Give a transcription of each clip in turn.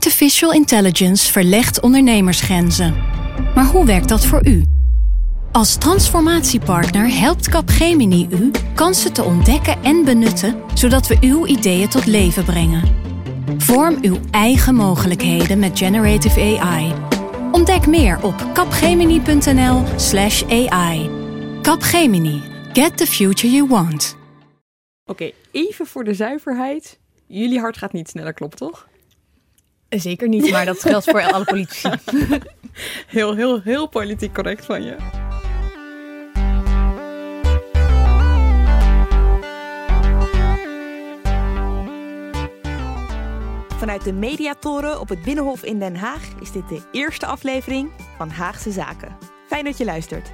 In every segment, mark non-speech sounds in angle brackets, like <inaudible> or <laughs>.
Artificial intelligence verlegt ondernemersgrenzen. Maar hoe werkt dat voor u? Als transformatiepartner helpt Capgemini u kansen te ontdekken en benutten, zodat we uw ideeën tot leven brengen. Vorm uw eigen mogelijkheden met generative AI. Ontdek meer op capgemini.nl/slash AI. Capgemini. Get the future you want. Oké, even voor de zuiverheid. Jullie hart gaat niet sneller kloppen, toch? Zeker niet, maar dat geldt voor alle politici. <laughs> Heel, heel, heel politiek correct van je. Vanuit de Mediatoren op het Binnenhof in Den Haag is dit de eerste aflevering van Haagse Zaken. Fijn dat je luistert.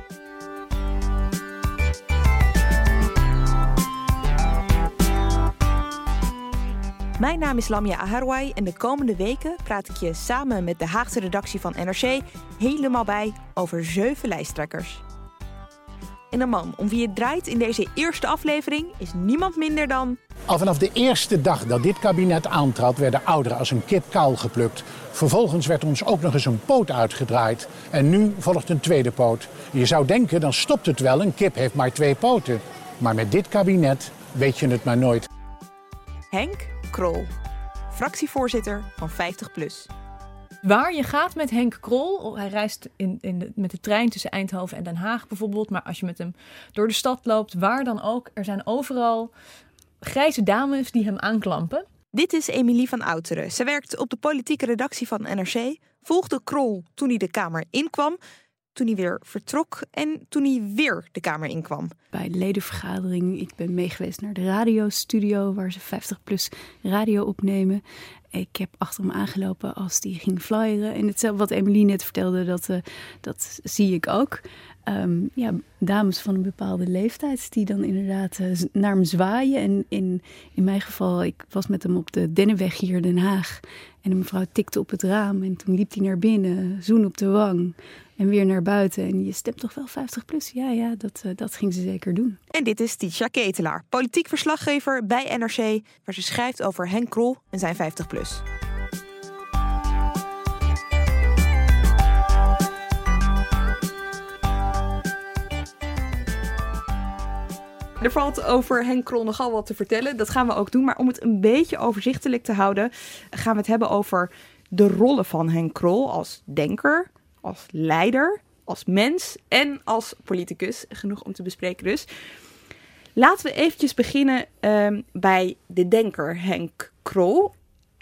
Mijn naam is Lamia Aharwai en de komende weken praat ik je samen met de Haagse redactie van NRC helemaal bij over zeven lijsttrekkers. En de man om wie het draait in deze eerste aflevering is niemand minder dan. Al vanaf de eerste dag dat dit kabinet aantrad, werden ouderen als een kip kaal geplukt. Vervolgens werd ons ook nog eens een poot uitgedraaid. En nu volgt een tweede poot. Je zou denken, dan stopt het wel, een kip heeft maar twee poten. Maar met dit kabinet weet je het maar nooit. Henk Krol, fractievoorzitter van 50PLUS. Waar je gaat met Henk Krol, hij reist in, in de, met de trein tussen Eindhoven en Den Haag bijvoorbeeld, maar als je met hem door de stad loopt, waar dan ook, er zijn overal grijze dames die hem aanklampen. Dit is Emilie van Outeren. Ze werkt op de politieke redactie van NRC, volgde Krol toen hij de Kamer inkwam, toen hij weer vertrok en toen hij weer de Kamer inkwam. Bij de ledenvergadering, ik ben meegeweest naar de radiostudio waar ze 50 plus radio opnemen. Ik heb achter hem aangelopen als die ging flyeren. En hetzelfde wat Emilie net vertelde, dat, uh, dat zie ik ook. Um, ja, dames van een bepaalde leeftijd die dan inderdaad uh, naar hem zwaaien. En in, in mijn geval, ik was met hem op de Dennenweg hier in Den Haag. En een mevrouw tikte op het raam en toen liep hij naar binnen, zoen op de wang en weer naar buiten. En je stemt toch wel 50 plus? Ja, ja, dat, uh, dat ging ze zeker doen. En dit is Tisha Ketelaar, politiek verslaggever bij NRC, waar ze schrijft over Henk Krol en zijn 50 plus. Er valt over Henk Krol nogal wat te vertellen. Dat gaan we ook doen. Maar om het een beetje overzichtelijk te houden, gaan we het hebben over de rollen van Henk Krol als denker, als leider, als mens en als politicus. Genoeg om te bespreken dus. Laten we eventjes beginnen um, bij de denker Henk Krol.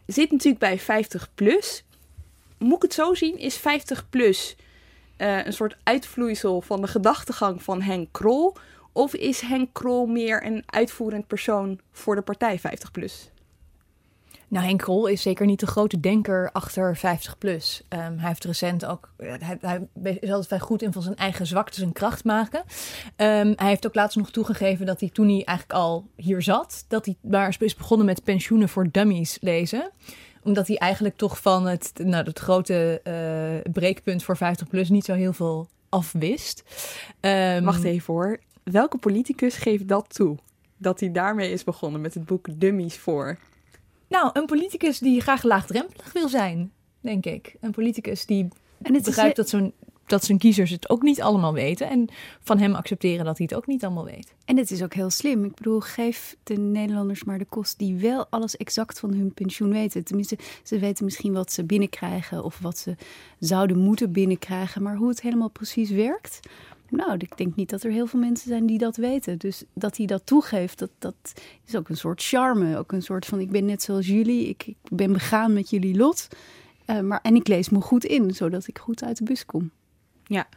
Zit natuurlijk bij 50 plus. Moet ik het zo zien? Is 50 plus uh, een soort uitvloeisel van de gedachtegang van Henk Krol? Of is Henk Krol meer een uitvoerend persoon voor de partij 50 plus? Nou, Henk is zeker niet de grote denker achter 50 plus. Um, hij heeft recent ook. Hij, hij, is altijd vrij goed in van zijn eigen zwakte zijn kracht maken. Um, hij heeft ook laatst nog toegegeven dat hij toen hij eigenlijk al hier zat, dat hij maar is begonnen met pensioenen voor dummies lezen omdat hij eigenlijk toch van het, nou, het grote uh, breekpunt voor 50 plus niet zo heel veel afwist. Um, Wacht even hoor. Welke politicus geeft dat toe? Dat hij daarmee is begonnen met het boek Dummies voor nou, een politicus die graag laagdrempelig wil zijn, denk ik. Een politicus die en het begrijpt dat, zo'n, dat zijn kiezers het ook niet allemaal weten. En van hem accepteren dat hij het ook niet allemaal weet. En het is ook heel slim. Ik bedoel, geef de Nederlanders maar de kost die wel alles exact van hun pensioen weten. Tenminste, ze weten misschien wat ze binnenkrijgen of wat ze zouden moeten binnenkrijgen. Maar hoe het helemaal precies werkt, nou, ik denk niet dat er heel veel mensen zijn die dat weten. Dus dat hij dat toegeeft, dat, dat is ook een soort charme. Ook een soort van, ik ben net zoals jullie, ik, ik ben begaan met jullie lot. Uh, maar, en ik lees me goed in, zodat ik goed uit de bus kom. Ja,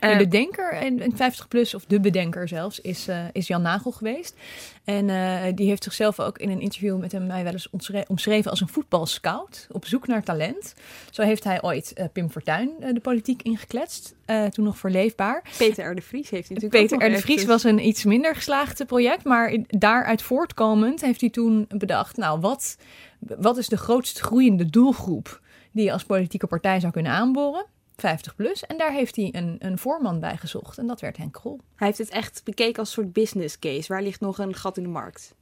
uh, de denker en 50 plus, of de bedenker zelfs, is, uh, is Jan Nagel geweest. En uh, die heeft zichzelf ook in een interview met hem mij wel eens omschreven als een voetbalscout op zoek naar talent. Zo heeft hij ooit Pim Fortuyn de politiek ingekletst, toen nog verleefbaar. Peter R. de Vries heeft hij natuurlijk Peter R. de Vries was een iets minder geslaagd project, maar daaruit voortkomend heeft hij toen bedacht, nou wat, wat is de grootst groeiende doelgroep die je als politieke partij zou kunnen aanboren? 50 plus. En daar heeft hij een, een voorman bij gezocht. En dat werd Henk Krol. Hij heeft het echt bekeken als een soort business case. Waar ligt nog een gat in de markt?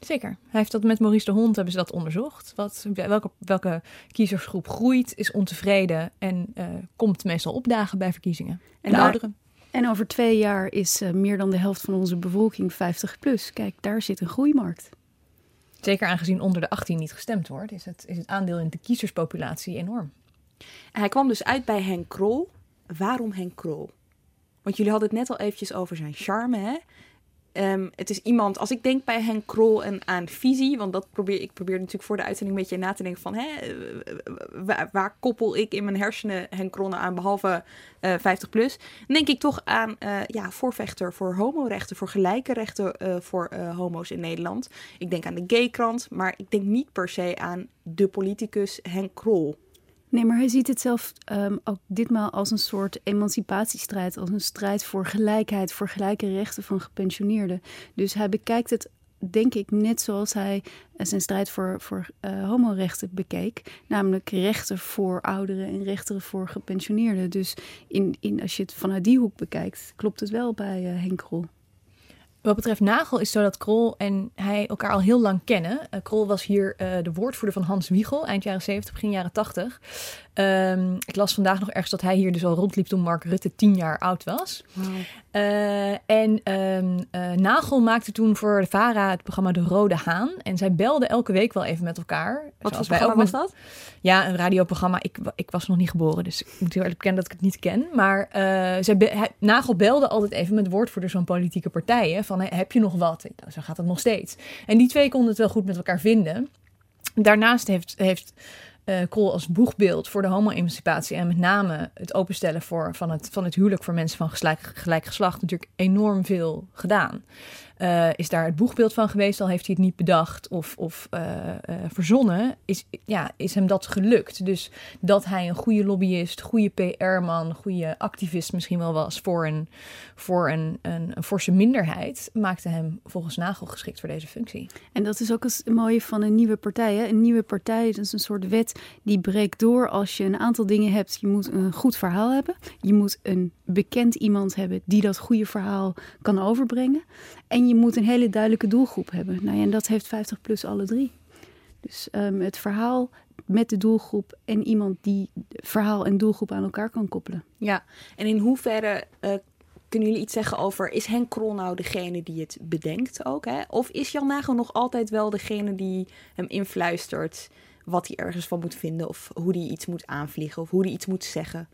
Zeker. Hij heeft dat met Maurice de Hond hebben ze dat onderzocht. Wat, welke, welke kiezersgroep groeit, is ontevreden en uh, komt meestal opdagen bij verkiezingen. En de ouderen. En over twee jaar is uh, meer dan de helft van onze bevolking 50 plus. Kijk, daar zit een groeimarkt. Zeker aangezien onder de 18 niet gestemd wordt, is het, is het aandeel in de kiezerspopulatie enorm. Hij kwam dus uit bij Henk Krol. Waarom Henk Krol? Want jullie hadden het net al eventjes over zijn charme, hè? Ehm, het is iemand, als ik denk bij Henk Krol en aan visie, want dat probeer ik probeer natuurlijk voor de uitzending een beetje na te denken van, hè, waar, koppel ik in mijn hersenen Henk Krol aan behalve 50 eh, plus? Denk ik toch aan ja, voorvechter voor homorechten, voor gelijke rechten voor homo's in Nederland. Ik denk aan de gaykrant, maar ik denk niet per se aan de politicus Henk Krol. Nee, maar hij ziet het zelf um, ook ditmaal als een soort emancipatiestrijd, als een strijd voor gelijkheid, voor gelijke rechten van gepensioneerden. Dus hij bekijkt het, denk ik, net zoals hij zijn strijd voor, voor uh, homorechten bekeek, namelijk rechten voor ouderen en rechten voor gepensioneerden. Dus in, in, als je het vanuit die hoek bekijkt, klopt het wel bij uh, Henk Krol. Wat betreft Nagel is zo dat Krol en hij elkaar al heel lang kennen. Uh, Krol was hier uh, de woordvoerder van Hans Wiegel, eind jaren 70, begin jaren 80. Um, ik las vandaag nog ergens dat hij hier dus al rondliep toen Mark Rutte tien jaar oud was. Wow. Uh, en um, Nagel maakte toen voor de VARA het programma De Rode Haan. En zij belden elke week wel even met elkaar. Wat voor programma was dat? Ja, een radioprogramma. Ik, ik was nog niet geboren, dus ik moet heel erg bekennen dat ik het niet ken. Maar zij hij, Nagel belde altijd even met woordvoerders van politieke partijen. Van, heb je nog wat? Zo gaat het nog steeds. En die twee konden het wel goed met elkaar vinden. Daarnaast heeft, heeft uh, als boegbeeld voor de homo-emancipatie en met name het openstellen voor, van, het, van het huwelijk voor mensen van gelijk geslacht natuurlijk enorm veel gedaan. Uh, is daar het boegbeeld van geweest, al heeft hij het niet bedacht of, of uh, uh, verzonnen, is, ja, is hem dat gelukt. Dus dat hij een goede lobbyist, goede PR-man, goede activist misschien wel was voor een, voor een, een, een forse minderheid, maakte hem volgens Nagel geschikt voor deze functie. En dat is ook het mooie van een nieuwe partij. Hè? Een nieuwe partij is een soort wet die breekt door als je een aantal dingen hebt. Je moet een goed verhaal hebben, je moet een bekend iemand hebben die dat goede verhaal kan overbrengen. En je moet een hele duidelijke doelgroep hebben. Nou ja, en dat heeft 50 plus alle drie. Dus um, het verhaal met de doelgroep en iemand die verhaal en doelgroep aan elkaar kan koppelen. Ja, en in hoeverre uh, kunnen jullie iets zeggen over, is Henk Krol nou degene die het bedenkt ook? Hè? Of is Jan Nagel nog altijd wel degene die hem influistert wat hij ergens van moet vinden? Of hoe hij iets moet aanvliegen of hoe hij iets moet zeggen?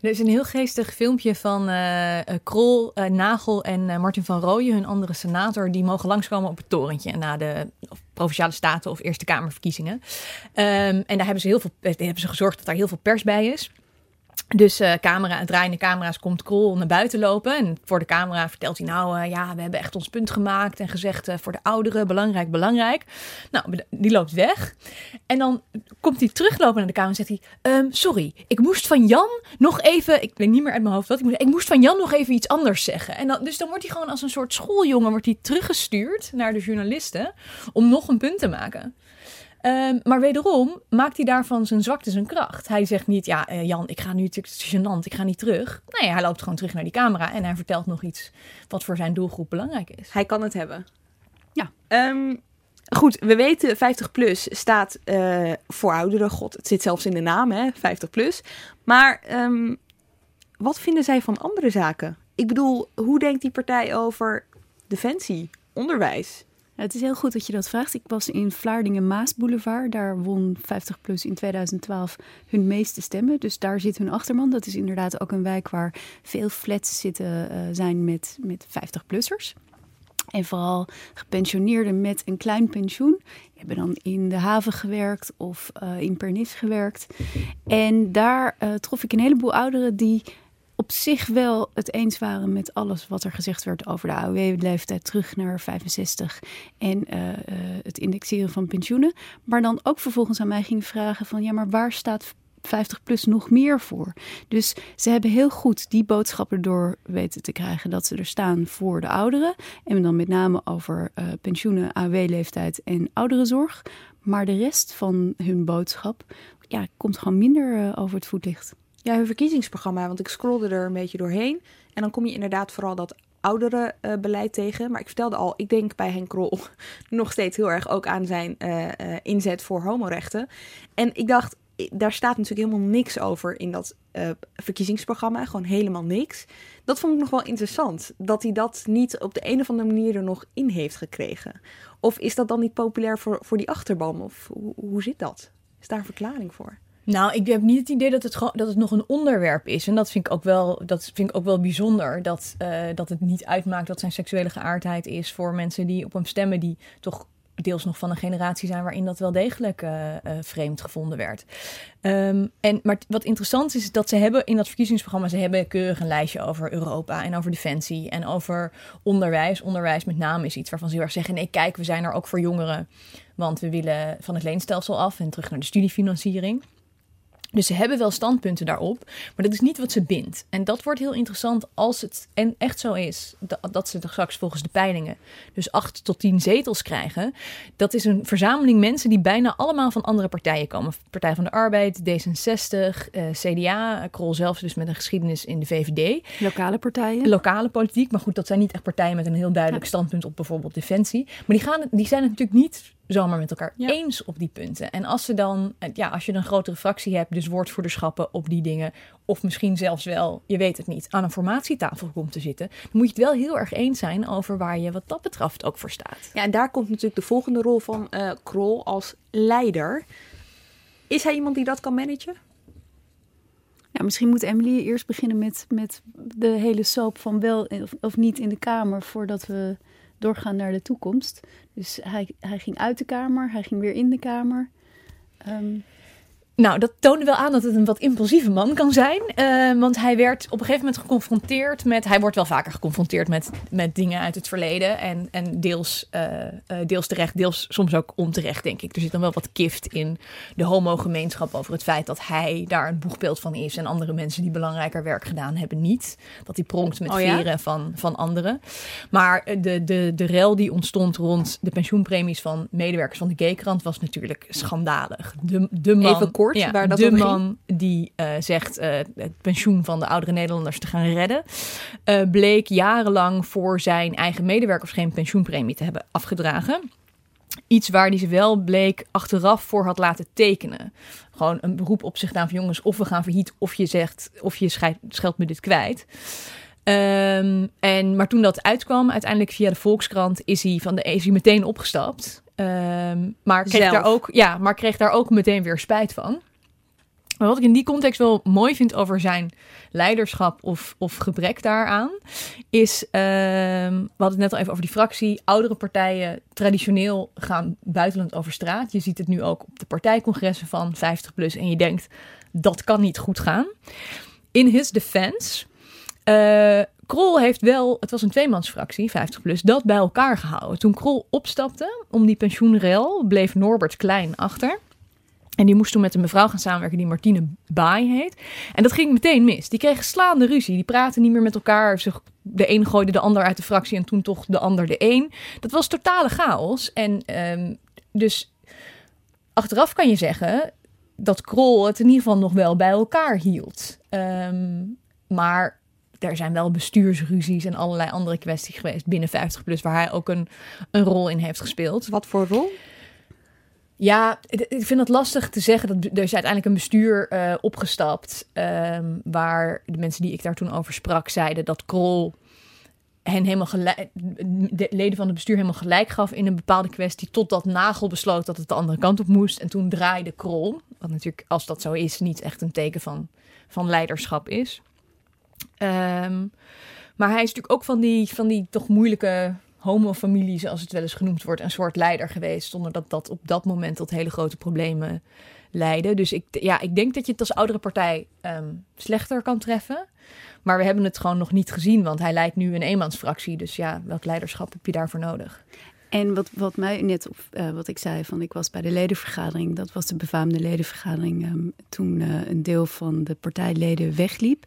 Er is een heel geestig filmpje van uh, Krol, uh, Nagel en Martin van Rooyen, hun andere senator, die mogen langskomen op het torentje na de provinciale staten of Eerste Kamerverkiezingen. Um, en daar hebben ze, heel veel, hebben ze gezorgd dat daar heel veel pers bij is. Dus uh, camera, draaiende camera's komt Krol naar buiten lopen. En voor de camera vertelt hij nou, uh, ja, we hebben echt ons punt gemaakt. En gezegd uh, voor de ouderen, belangrijk, belangrijk. Nou, die loopt weg. En dan komt hij teruglopen naar de camera en zegt hij... Um, sorry, ik moest van Jan nog even... Ik weet niet meer uit mijn hoofd wat. Ik moest, ik moest van Jan nog even iets anders zeggen. En dan, dus dan wordt hij gewoon als een soort schooljongen wordt hij teruggestuurd naar de journalisten... om nog een punt te maken. Um, maar wederom maakt hij daarvan zijn zwakte zijn kracht. Hij zegt niet, ja, uh, Jan, ik ga nu, het is gênant, ik ga niet terug. Nee, hij loopt gewoon terug naar die camera en hij vertelt nog iets wat voor zijn doelgroep belangrijk is. Hij kan het hebben. Ja. Um, goed, we weten 50 plus staat uh, voor ouderen. God, het zit zelfs in de naam, hè, 50 plus. Maar um, wat vinden zij van andere zaken? Ik bedoel, hoe denkt die partij over defensie, onderwijs? Het is heel goed dat je dat vraagt. Ik was in Vlaardingen Maasboulevard. Daar won 50 plus in 2012 hun meeste stemmen. Dus daar zit hun achterman. Dat is inderdaad ook een wijk waar veel flats zitten uh, zijn met, met 50-plussers. En vooral gepensioneerden met een klein pensioen. Hebben dan in de haven gewerkt of uh, in Pernis gewerkt. En daar uh, trof ik een heleboel ouderen die op zich wel het eens waren met alles wat er gezegd werd over de AOW-leeftijd terug naar 65 en uh, uh, het indexeren van pensioenen. Maar dan ook vervolgens aan mij gingen vragen van ja, maar waar staat 50 plus nog meer voor? Dus ze hebben heel goed die boodschappen door weten te krijgen dat ze er staan voor de ouderen. En dan met name over uh, pensioenen, AOW-leeftijd en ouderenzorg. Maar de rest van hun boodschap ja, komt gewoon minder over het voetlicht. Ja, hun verkiezingsprogramma, want ik scrollde er een beetje doorheen. En dan kom je inderdaad vooral dat ouderenbeleid tegen. Maar ik vertelde al, ik denk bij Henk Krol <laughs> nog steeds heel erg ook aan zijn inzet voor homorechten. En ik dacht, daar staat natuurlijk helemaal niks over in dat verkiezingsprogramma. Gewoon helemaal niks. Dat vond ik nog wel interessant. Dat hij dat niet op de een of andere manier er nog in heeft gekregen. Of is dat dan niet populair voor, voor die achterban? Of hoe, hoe zit dat? Is daar een verklaring voor? Nou, ik heb niet het idee dat het, dat het nog een onderwerp is. En dat vind ik ook wel, dat vind ik ook wel bijzonder. Dat, uh, dat het niet uitmaakt wat zijn seksuele geaardheid is voor mensen die op hem stemmen, die toch deels nog van een generatie zijn waarin dat wel degelijk uh, uh, vreemd gevonden werd. Um, en, maar wat interessant is, is dat ze hebben in dat verkiezingsprogramma, ze hebben keurig een lijstje over Europa en over defensie en over onderwijs. Onderwijs met name is iets waarvan ze heel erg zeggen, nee kijk, we zijn er ook voor jongeren, want we willen van het leenstelsel af en terug naar de studiefinanciering. Dus ze hebben wel standpunten daarop, maar dat is niet wat ze bindt. En dat wordt heel interessant als het en echt zo is dat, ze straks volgens de peilingen dus acht tot tien zetels krijgen. Dat is een verzameling mensen die bijna allemaal van andere partijen komen. Partij van de Arbeid, D66, eh, CDA, Krol zelfs dus met een geschiedenis in de VVD. Lokale partijen. Lokale politiek, maar goed, dat zijn niet echt partijen met een heel duidelijk standpunt op bijvoorbeeld defensie. Maar die, gaan, die zijn het natuurlijk niet zomaar met elkaar eens op die punten. En als ze dan, eh, ja, als je een grotere fractie hebt, dus woordvoerderschappen op die dingen, of misschien zelfs wel, je weet het niet, aan een formatietafel komt te zitten, dan moet je het wel heel erg eens zijn over waar je wat dat betreft ook voor staat. Ja, en daar komt natuurlijk de volgende rol van uh, Krol als leider. Is hij iemand die dat kan managen? Ja, misschien moet Emily eerst beginnen met, met de hele soap van wel of, of niet in de Kamer voordat we doorgaan naar de toekomst. Dus hij, hij ging uit de kamer, hij ging weer in de kamer. Um, nou, dat toonde wel aan dat het een wat impulsieve man kan zijn. Uh, want hij werd op een gegeven moment geconfronteerd met. Hij wordt wel vaker geconfronteerd met, met dingen uit het verleden. En, en deels, uh, uh, deels terecht, deels soms ook onterecht, denk ik. Er zit dan wel wat kift in de homogemeenschap over het feit dat hij daar een boegbeeld van is. En andere mensen die belangrijker werk gedaan hebben niet. Dat hij pronkt met oh, ja? veren van, van anderen. Maar de, de, de rel die ontstond rond de pensioenpremies van medewerkers van de G-krant was natuurlijk schandalig. De, de man. Even kort ja, waar dat de man die uh, zegt uh, het pensioen van de oudere Nederlanders te gaan redden, uh, bleek jarenlang voor zijn eigen medewerkers geen pensioenpremie te hebben afgedragen. Iets waar hij ze wel bleek achteraf voor had laten tekenen. Gewoon een beroep op zich gedaan van jongens, of we gaan verhiet, of je zegt, of je scheldt me dit kwijt. Um, en, maar toen dat uitkwam, uiteindelijk via de Volkskrant, is hij, van de, is hij meteen opgestapt. Um, maar, kreeg daar ook, ja, maar kreeg daar ook meteen weer spijt van. Maar wat ik in die context wel mooi vind over zijn leiderschap of, of gebrek daaraan, is, um, we hadden het net al even over die fractie, oudere partijen traditioneel gaan buitenland over straat. Je ziet het nu ook op de partijcongressen van 50 plus en je denkt, dat kan niet goed gaan. In his defense uh, Krol heeft wel, het was een tweemansfractie, 50 plus, dat bij elkaar gehouden. Toen Krol opstapte om die pensioenrel, bleef Norbert Klein achter. En die moest toen met een mevrouw gaan samenwerken die Martine Baai heet. En dat ging meteen mis. Die kregen slaande ruzie. Die praten niet meer met elkaar. De een gooide de ander uit de fractie en toen toch de ander de een. Dat was totale chaos. En um, dus achteraf kan je zeggen dat Krol het in ieder geval nog wel bij elkaar hield. Um, maar er zijn wel bestuursruzies en allerlei andere kwesties geweest binnen 50 plus, waar hij ook een, een rol in heeft gespeeld. Wat voor rol? Ja, ik vind het lastig te zeggen. Dat er is uiteindelijk een bestuur uh, opgestapt. Um, waar de mensen die ik daar toen over sprak zeiden dat Krol hen helemaal gelijk, de leden van het bestuur helemaal gelijk gaf in een bepaalde kwestie. Totdat Nagel besloot dat het de andere kant op moest. En toen draaide Krol. Wat natuurlijk, als dat zo is, niet echt een teken van, van leiderschap is. Um, maar hij is natuurlijk ook van die, van die toch moeilijke homofamilie, zoals het wel eens genoemd wordt, een soort leider geweest. Zonder dat dat op dat moment tot hele grote problemen leidde. Dus ik, ja, ik denk dat je het als oudere partij um, slechter kan treffen. Maar we hebben het gewoon nog niet gezien, want hij leidt nu een eenmansfractie. Dus ja, welk leiderschap heb je daarvoor nodig? En wat, wat mij net op uh, wat ik zei, van ik was bij de ledenvergadering, dat was de befaamde ledenvergadering, um, toen uh, een deel van de partijleden wegliep.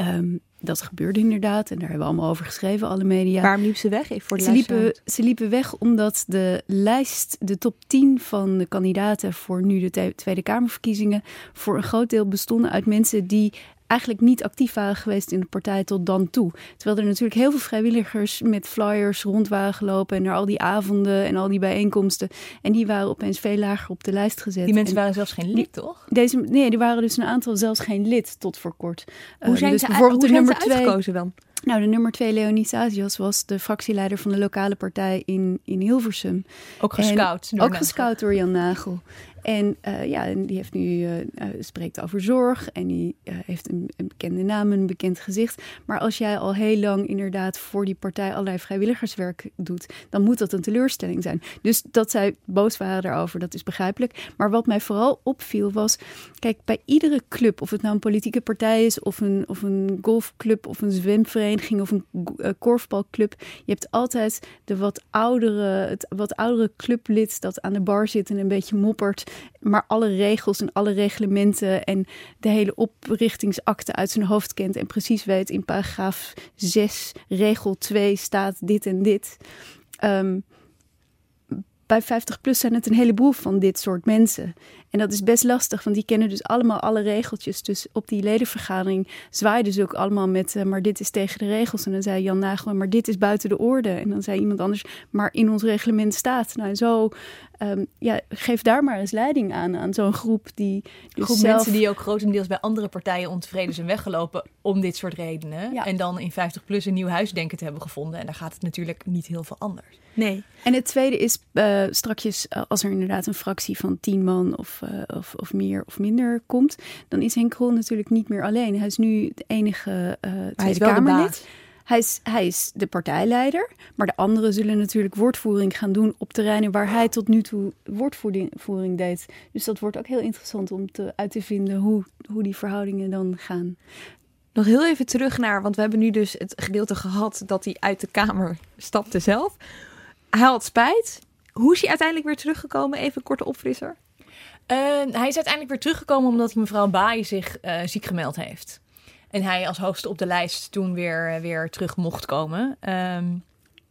Um, dat gebeurde inderdaad en daar hebben we allemaal over geschreven, alle media. Waarom liep ze weg? Even voor de ze, liepen, ze liepen weg omdat de lijst, de top 10 van de kandidaten voor nu de Tweede Kamerverkiezingen, voor een groot deel bestonden uit mensen die eigenlijk niet actief waren geweest in de partij tot dan toe. Terwijl er natuurlijk heel veel vrijwilligers met flyers rond waren gelopen en naar al die avonden en al die bijeenkomsten. En die waren opeens veel lager op de lijst gezet. Die mensen En waren zelfs geen lid, toch? Deze, nee, die waren dus een aantal zelfs geen lid tot voor kort. Hoe Eh, zijn dus ze, bijvoorbeeld hoe de zijn nummer ze twee. uitgekozen dan? Nou, de nummer twee, Leonie Sazias, was de fractieleider van de lokale partij in, in Hilversum. Ook En gescout. door Ook Nagel. gescout door Jan Nagel. En eh, ja, en die heeft nu, eh, eh, spreekt over zorg en die heeft een, een bekende naam, een bekend gezicht. Maar als jij al heel lang inderdaad voor die partij allerlei vrijwilligerswerk doet, dan moet dat een teleurstelling zijn. Dus dat zij boos waren daarover, dat is begrijpelijk. Maar wat mij vooral opviel was, kijk, bij iedere club, of het nou een politieke partij is, of een, of een golfclub, of een zwemvereniging, of een eh, korfbalclub, je hebt altijd de wat oudere, het wat oudere clublid dat aan de bar zit en een beetje moppert, maar alle regels en alle reglementen en de hele oprichtingsakte uit zijn hoofd kent en precies weet in paragraaf 6, regel 2 staat dit en dit. Ehm, bij 50 plus zijn het een heleboel van dit soort mensen. En dat is best lastig, want die kennen dus allemaal alle regeltjes. Dus op die ledenvergadering zwaaiden ze ook allemaal met... eh, maar dit is tegen de regels. En dan zei Jan Nagel, maar dit is buiten de orde. En dan zei iemand anders, maar in ons reglement staat. Nou, zo ehm, ja, geef daar maar eens leiding aan, aan zo'n groep die dus groep zelf... mensen die ook grotendeels bij andere partijen ontevreden zijn weggelopen om dit soort redenen. Ja. En dan in 50 plus een nieuw huis denken te hebben gevonden. En daar gaat het natuurlijk niet heel veel anders. Nee. En het tweede is uh, strakjes, uh, als er inderdaad een fractie van tien man of, uh, of, of, meer of minder komt, dan is Henk Krol natuurlijk niet meer alleen. Hij is nu de enige Tweede Kamerlid. Hij is, hij is de partijleider, maar de anderen zullen natuurlijk woordvoering gaan doen op terreinen waar hij tot nu toe woordvoering deed. Dus dat wordt ook heel interessant om te, uit te vinden hoe, hoe die verhoudingen dan gaan. Nog heel even terug naar, want we hebben nu dus het gedeelte gehad dat hij uit de Kamer stapte zelf. Hij had spijt. Hoe is hij uiteindelijk weer teruggekomen? Even een korte opfrisser. Uh, hij is uiteindelijk weer teruggekomen omdat mevrouw Baai zich uh, ziek gemeld heeft. En hij als hoogste op de lijst toen weer, weer terug mocht komen. Um,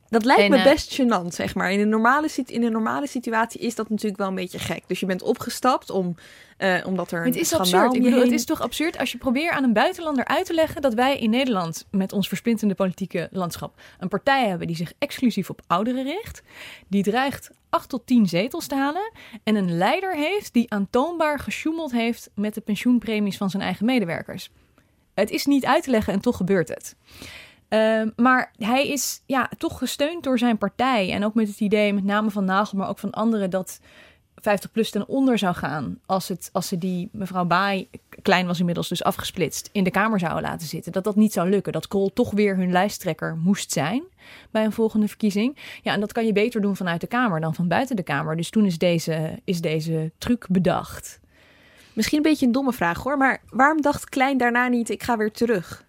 dat lijkt en, me best gênant, zeg maar. In een, normale, in een normale situatie is dat natuurlijk wel een beetje gek. Dus je bent opgestapt om, uh, omdat er een Het is absurd. Ik bedoel, het is toch absurd als je probeert aan een buitenlander uit te leggen dat wij in Nederland met ons versplinterde politieke landschap een partij hebben die zich exclusief op ouderen richt, die dreigt 8 tot 10 zetels te halen en een leider heeft die aantoonbaar gesjoemeld heeft met de pensioenpremies van zijn eigen medewerkers. Het is niet uit te leggen en toch gebeurt het. Uh, maar hij is ja, toch gesteund door zijn partij. En ook met het idee, met name van Nagel, maar ook van anderen, dat 50 plus ten onder zou gaan. Als, het, als ze die mevrouw Baai, klein was inmiddels dus afgesplitst, in de Kamer zouden laten zitten. Dat dat niet zou lukken. Dat Kool toch weer hun lijsttrekker moest zijn bij een volgende verkiezing. Ja, en dat kan je beter doen vanuit de Kamer dan van buiten de Kamer. Dus toen is deze, is deze truc bedacht. Misschien een beetje een domme vraag hoor, maar waarom dacht Klein daarna niet, ik ga weer terug?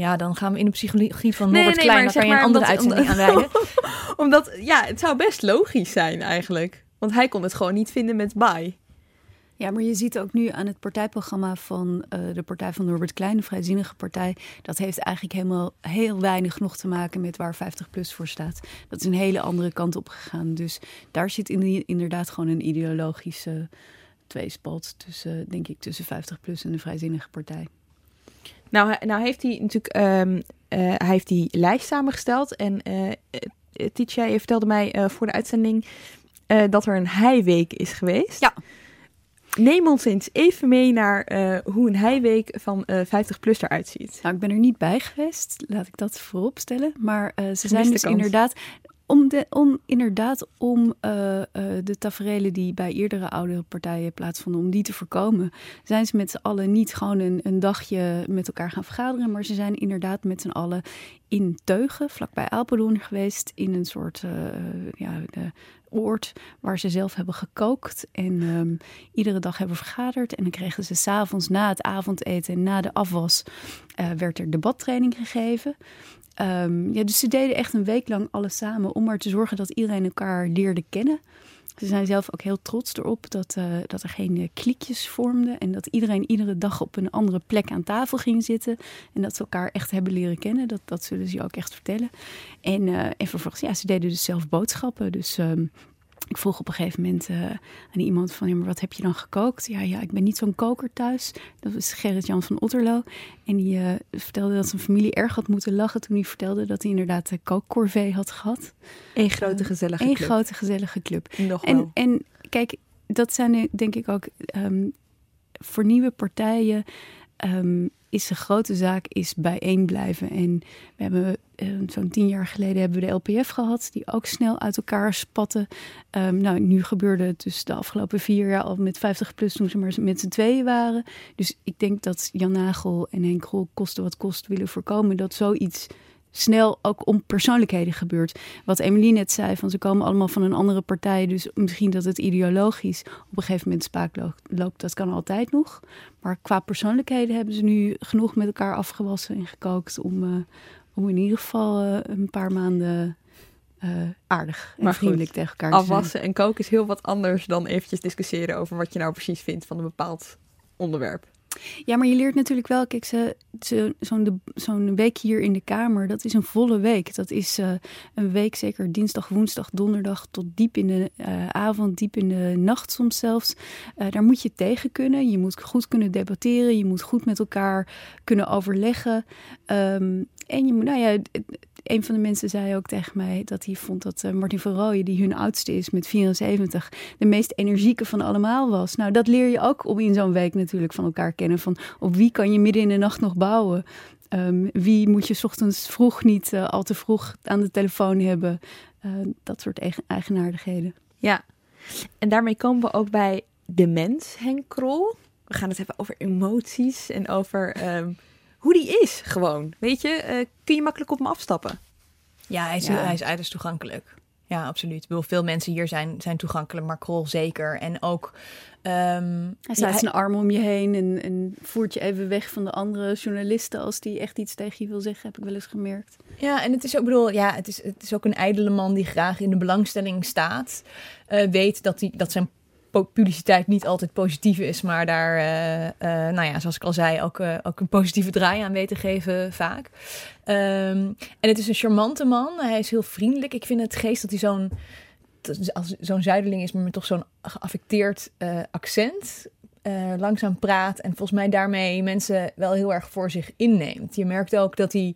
Ja, dan gaan we in de psychologie van Norbert nee, nee, Klein. Dan kan je een andere uitzending aanwijden. <laughs> omdat, ja, het zou best logisch zijn eigenlijk. Want hij kon het gewoon niet vinden met Bai. Ja, maar je ziet ook nu aan het partijprogramma van uh, de partij van Norbert Klein, de Vrijzinnige Partij. Dat heeft eigenlijk helemaal heel weinig nog te maken met waar 50PLUS voor staat. Dat is een hele andere kant op gegaan. Dus daar zit in, inderdaad gewoon een ideologische tweespalt tussen, denk ik, tussen 50PLUS en de Vrijzinnige Partij. Nou, nou heeft hij natuurlijk um, uh, hij heeft die lijst samengesteld. En uh, Tietje, je vertelde mij uh, voor de uitzending dat er een heiweek is geweest. Ja. Neem ons eens even mee naar hoe een heiweek van 50 plus eruit ziet. Nou, ik ben er niet bij geweest, laat ik dat voorop stellen. Maar ze zijn dus kans. inderdaad om, de, om inderdaad om uh, uh, de taferelen die bij eerdere oudere partijen plaatsvonden, om die te voorkomen, zijn ze met z'n allen niet gewoon een, een, dagje met elkaar gaan vergaderen, maar ze zijn inderdaad met z'n allen in Teugen, vlakbij Apeldoorn geweest, in een soort uh, ja, de oord waar ze zelf hebben gekookt en um, iedere dag hebben vergaderd. En dan kregen ze s'avonds na het avondeten en na de afwas werd er debattraining gegeven. Um, ja, dus ze deden echt een week lang alles samen om maar te zorgen dat iedereen elkaar leerde kennen. Ze zijn zelf ook heel trots erop dat, uh, dat er geen uh, kliekjes vormden en dat iedereen iedere dag op een andere plek aan tafel ging zitten. En dat ze elkaar echt hebben leren kennen. Dat, dat zullen ze je ook echt vertellen. En, uh, en vervolgens, ja, ze deden dus zelf boodschappen. Dus um, ik vroeg op een gegeven moment uh, aan iemand van, ja, maar wat heb je dan gekookt? Ja, ja, ik ben niet zo'n koker thuis. Dat was Gerrit-Jan van Otterlo. En die uh, vertelde dat zijn familie erg had moeten lachen toen hij vertelde dat hij inderdaad de kookcorvée had gehad. Eén grote gezellige Eén club. grote gezellige club. Nog En, wel. en kijk, dat zijn denk ik ook ehm, voor nieuwe partijen ehm, is de grote zaak is bijeen blijven. En we hebben eh, zo'n tien jaar geleden hebben we de LPF gehad, die ook snel uit elkaar spatten. Ehm, nou, nu gebeurde het dus de afgelopen vier jaar al met 50 plus toen ze maar met z'n tweeën waren. Dus ik denk dat Jan Nagel en Henk Grol kosten wat kost willen voorkomen dat zoiets snel ook om persoonlijkheden gebeurt. Wat Emily net zei, van ze komen allemaal van een andere partij, dus misschien dat het ideologisch op een gegeven moment spaak lo- loopt, dat kan altijd nog. Maar qua persoonlijkheden hebben ze nu genoeg met elkaar afgewassen en gekookt om, eh, om in ieder geval eh, een paar maanden eh, aardig en Maar goed, vriendelijk tegen elkaar te zijn. Afwassen en koken is heel wat anders dan eventjes discussiëren over wat je nou precies vindt van een bepaald onderwerp. Ja, maar je leert natuurlijk wel, kijk, ze, zo'n week hier in de Kamer, dat is een volle week. Dat is eh, een week, zeker dinsdag, woensdag, donderdag, tot diep in de eh, avond, diep in de nacht soms zelfs. Eh, daar moet je tegen kunnen. Je moet goed kunnen debatteren, je moet goed met elkaar kunnen overleggen. Ehm, en je moet, nou ja, een van de mensen zei ook tegen mij dat hij vond dat eh, Martin van Rooyen, die hun oudste is met 74, de meest energieke van allemaal was. Nou, dat leer je ook om in zo'n week natuurlijk van elkaar kennen. Van op wie kan je midden in de nacht nog bouwen? Ehm, wie moet je ochtends vroeg niet eh, al te vroeg aan de telefoon hebben? Eh, dat soort eigen- eigenaardigheden. Ja, en daarmee komen we ook bij de mens, Henk Krol. We gaan het hebben over emoties en over ehm, hoe die is gewoon. Weet je, eh, kun je makkelijk op hem afstappen? Ja, hij is, Ja. hij is uiterst toegankelijk. Ja, absoluut. Ik bedoel, veel mensen hier zijn, zijn toegankelijk, maar Krol zeker. En ook... ehm, Hij slaat ja, zijn arm om je heen en, en voert je even weg van de andere journalisten als die echt iets tegen je wil zeggen, heb ik wel eens gemerkt. Ja, en het is ook, bedoel, ja, het is, het is ook een ijdele man die graag in de belangstelling staat. Eh, weet dat, hij dat zijn publiciteit niet altijd positief is, maar daar, eh, eh, nou ja, zoals ik al zei, ook, eh, ook een positieve draai aan weet te geven vaak. Ehm, en het is een charmante man. Hij is heel vriendelijk. Ik vind het geest dat hij zo'n zo'n zuideling is, maar met toch zo'n geaffecteerd accent. langzaam praat en volgens mij daarmee mensen wel heel erg voor zich inneemt. Je merkt ook dat hij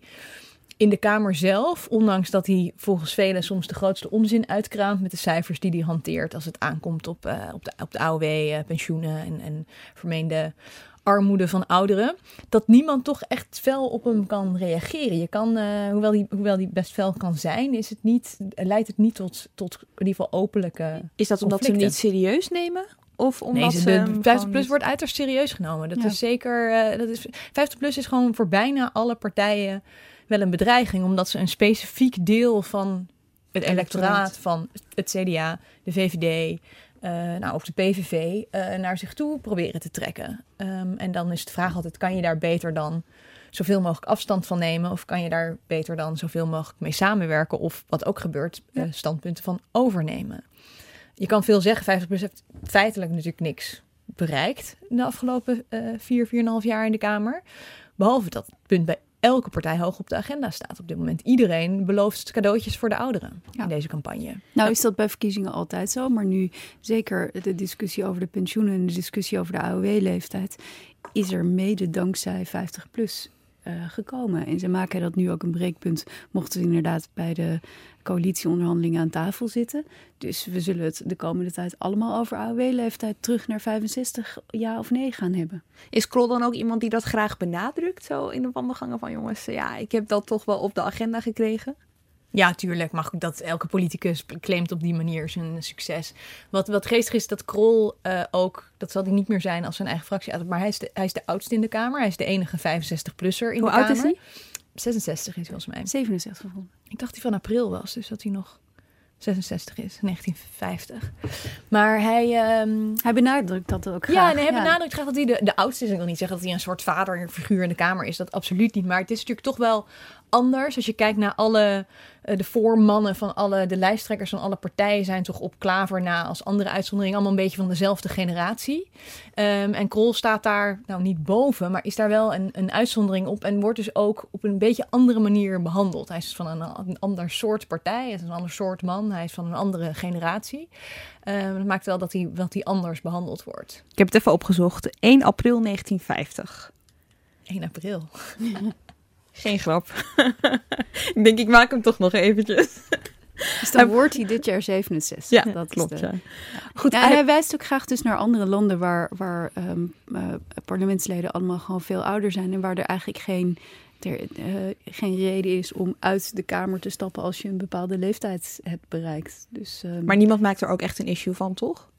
in de Kamer zelf, ondanks dat hij volgens velen soms de grootste onzin uitkraamt met de cijfers die hij hanteert als het aankomt op, eh, op, de, op de AOW, eh, pensioenen en, en vermeende armoede van ouderen, dat niemand toch echt fel op hem kan reageren. Je kan, eh, hoewel hij hoewel die best fel kan zijn, is het niet, leidt het niet tot, tot in ieder geval openlijke Is dat omdat ze hem niet serieus nemen? Of omdat nee, ze de hem 50 gewoon plus wordt uiterst serieus genomen. Dat Ja. is zeker. dat is, 50 plus is gewoon voor bijna alle partijen wel een bedreiging, omdat ze een specifiek deel van het electoraat van het CDA, de VVD, eh, nou, of de PVV eh, naar zich toe proberen te trekken. Ehm, en dan is de vraag altijd: kan je daar beter dan zoveel mogelijk afstand van nemen? Of kan je daar beter dan zoveel mogelijk mee samenwerken? Of wat ook gebeurt, eh, standpunten van overnemen. Je kan veel zeggen, 50 plus heeft feitelijk natuurlijk niks bereikt in de afgelopen eh 4, 4,5 jaar in de Kamer. Behalve dat punt bij elke partij hoog op de agenda staat op dit moment. Iedereen belooft cadeautjes voor de ouderen Ja. in deze campagne. Nou is dat bij verkiezingen altijd zo, maar nu zeker de discussie over de pensioenen en de discussie over de AOW-leeftijd is er mede dankzij 50 plus eh, gekomen. En ze maken dat nu ook een breekpunt, mochten ze inderdaad bij de coalitieonderhandelingen aan tafel zitten. Dus we zullen het de komende tijd allemaal over AOW-leeftijd terug naar 65 ja of nee gaan hebben. Is Krol dan ook iemand die dat graag benadrukt? Zo in de wandelgangen van jongens, ja, ik heb dat toch wel op de agenda gekregen. Ja, tuurlijk. Maar goed, dat elke politicus claimt op die manier zijn succes. Wat, wat geestig is, dat Krol eh, ook... Dat zal hij niet meer zijn als zijn eigen fractie. Maar hij is, de, hij is de oudste in de Kamer. Hij is de enige 65-plusser in Hoe de oud Kamer. is hij? 66 is volgens mij. 67 gevonden. Ik dacht hij van april was, dus dat hij nog 66 is, 1950. Maar hij... ehm, Hij benadrukt dat ook graag. ja, nee, hij benadrukt graag dat hij de, de oudste is. Ik wil niet zeggen dat hij een soort vaderfiguur in de Kamer is. Dat absoluut niet. Maar het is natuurlijk toch wel anders. Als je kijkt naar alle eh, de voormannen van alle, de lijsttrekkers van alle partijen zijn toch op Klaver na als andere uitzondering allemaal een beetje van dezelfde generatie. Ehm, en Krol staat daar nou niet boven, maar is daar wel een, een uitzondering op en wordt dus ook op een beetje andere manier behandeld. Hij is van een, een ander soort partij, het is een ander soort man, hij is van een andere generatie. Um, dat maakt wel dat hij, dat hij anders behandeld wordt. Ik heb het even opgezocht. 1 april 1950. 1 april. <laughs> Geen grap. <laughs> ik denk, ik maak hem toch nog eventjes. Dus dan wordt hij dit jaar 67. Ja, dat klopt. De... Ja. Goed, ja, hij... hij... wijst ook graag dus naar andere landen waar, waar um, uh, parlementsleden allemaal gewoon veel ouder zijn en waar er eigenlijk geen, er, uh, geen reden is om uit de Kamer te stappen als je een bepaalde leeftijd hebt bereikt. Dus, um... Maar niemand maakt er ook echt een issue van, toch?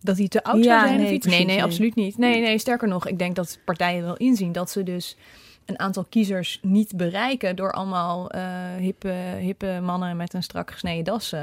Dat hij te oud ja, zou zijn? Nee, nee, nee, absoluut niet. Nee, nee, sterker nog, ik denk dat partijen wel inzien dat ze dus een aantal kiezers niet bereiken door allemaal uh, hippe, hippe mannen met een strak gesneden das uh,